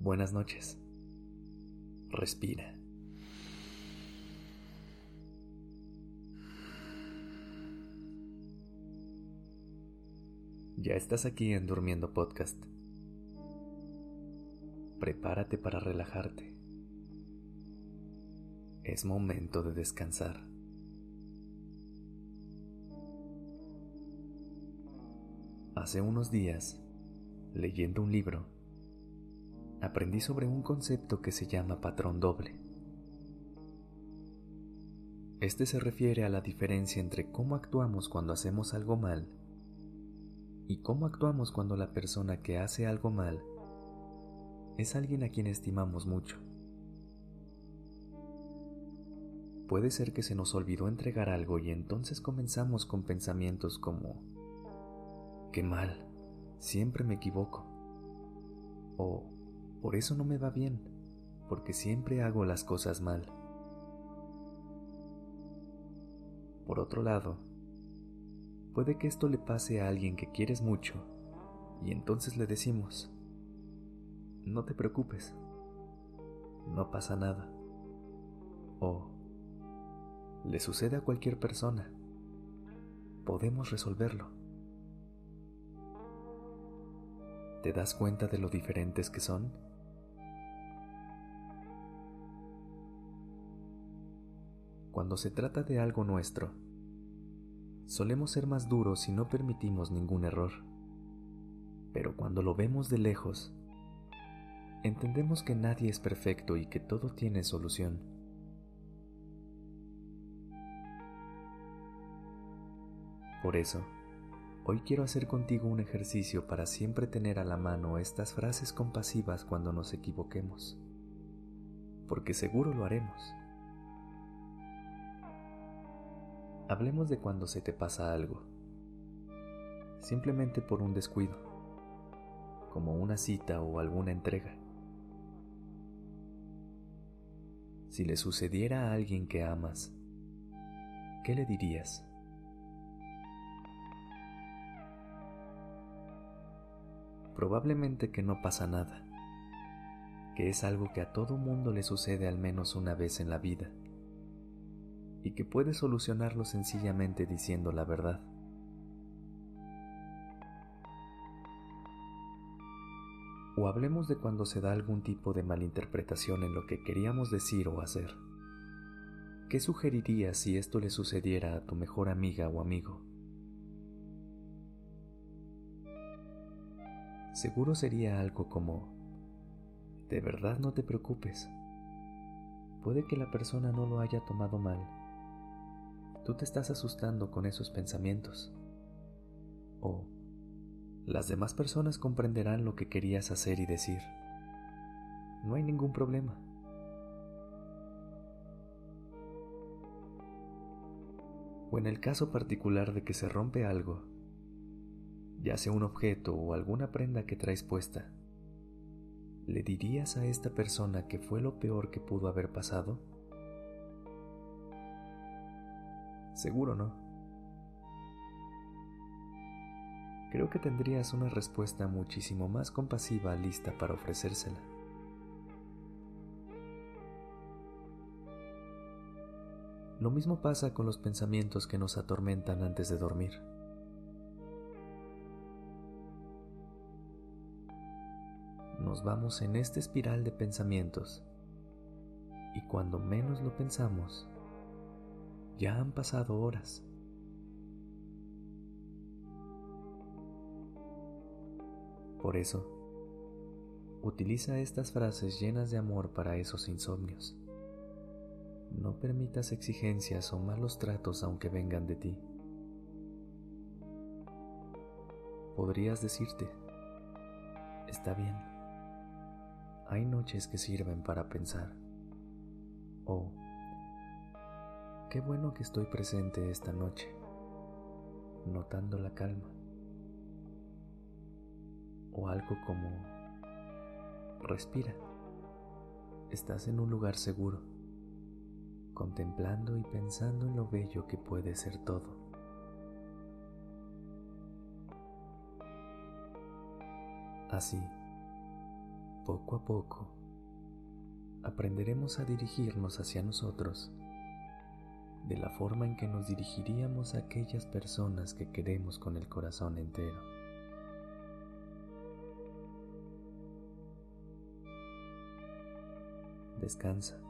Buenas noches. Respira. Ya estás aquí en Durmiendo Podcast. Prepárate para relajarte. Es momento de descansar. Hace unos días, leyendo un libro, aprendí sobre un concepto que se llama patrón doble. Este se refiere a la diferencia entre cómo actuamos cuando hacemos algo mal y cómo actuamos cuando la persona que hace algo mal es alguien a quien estimamos mucho. Puede ser que se nos olvidó entregar algo y entonces comenzamos con pensamientos como, qué mal, siempre me equivoco. O, por eso no me va bien, porque siempre hago las cosas mal. Por otro lado, puede que esto le pase a alguien que quieres mucho y entonces le decimos, no te preocupes, no pasa nada. O, le sucede a cualquier persona. Podemos resolverlo. ¿Te das cuenta de lo diferentes que son? Cuando se trata de algo nuestro, solemos ser más duros y no permitimos ningún error. Pero cuando lo vemos de lejos, entendemos que nadie es perfecto y que todo tiene solución. Por eso, hoy quiero hacer contigo un ejercicio para siempre tener a la mano estas frases compasivas cuando nos equivoquemos, porque seguro lo haremos. Hablemos de cuando se te pasa algo, simplemente por un descuido, como una cita o alguna entrega. Si le sucediera a alguien que amas, ¿qué le dirías? Probablemente que no pasa nada, que es algo que a todo mundo le sucede al menos una vez en la vida, y que puede solucionarlo sencillamente diciendo la verdad. O hablemos de cuando se da algún tipo de malinterpretación en lo que queríamos decir o hacer. ¿Qué sugerirías si esto le sucediera a tu mejor amiga o amigo? Seguro sería algo como, de verdad no te preocupes. Puede que la persona no lo haya tomado mal. Tú te estás asustando con esos pensamientos. O, las demás personas comprenderán lo que querías hacer y decir. No hay ningún problema. O en el caso particular de que se rompe algo, ya sea un objeto o alguna prenda que traes puesta, ¿le dirías a esta persona que fue lo peor que pudo haber pasado? Seguro no. Creo que tendrías una respuesta muchísimo más compasiva lista para ofrecérsela. Lo mismo pasa con los pensamientos que nos atormentan antes de dormir. Nos vamos en esta espiral de pensamientos y cuando menos lo pensamos, ya han pasado horas. Por eso, utiliza estas frases llenas de amor para esos insomnios. No permitas exigencias o malos tratos aunque vengan de ti. Podrías decirte, está bien hay noches que sirven para pensar. Oh, qué bueno que estoy presente esta noche, notando la calma. O algo como, respira, estás en un lugar seguro. contemplando y pensando en lo bello que puede ser todo. Así, poco a poco, aprenderemos a dirigirnos hacia nosotros de la forma en que nos dirigiríamos a aquellas personas que queremos con el corazón entero. Descansa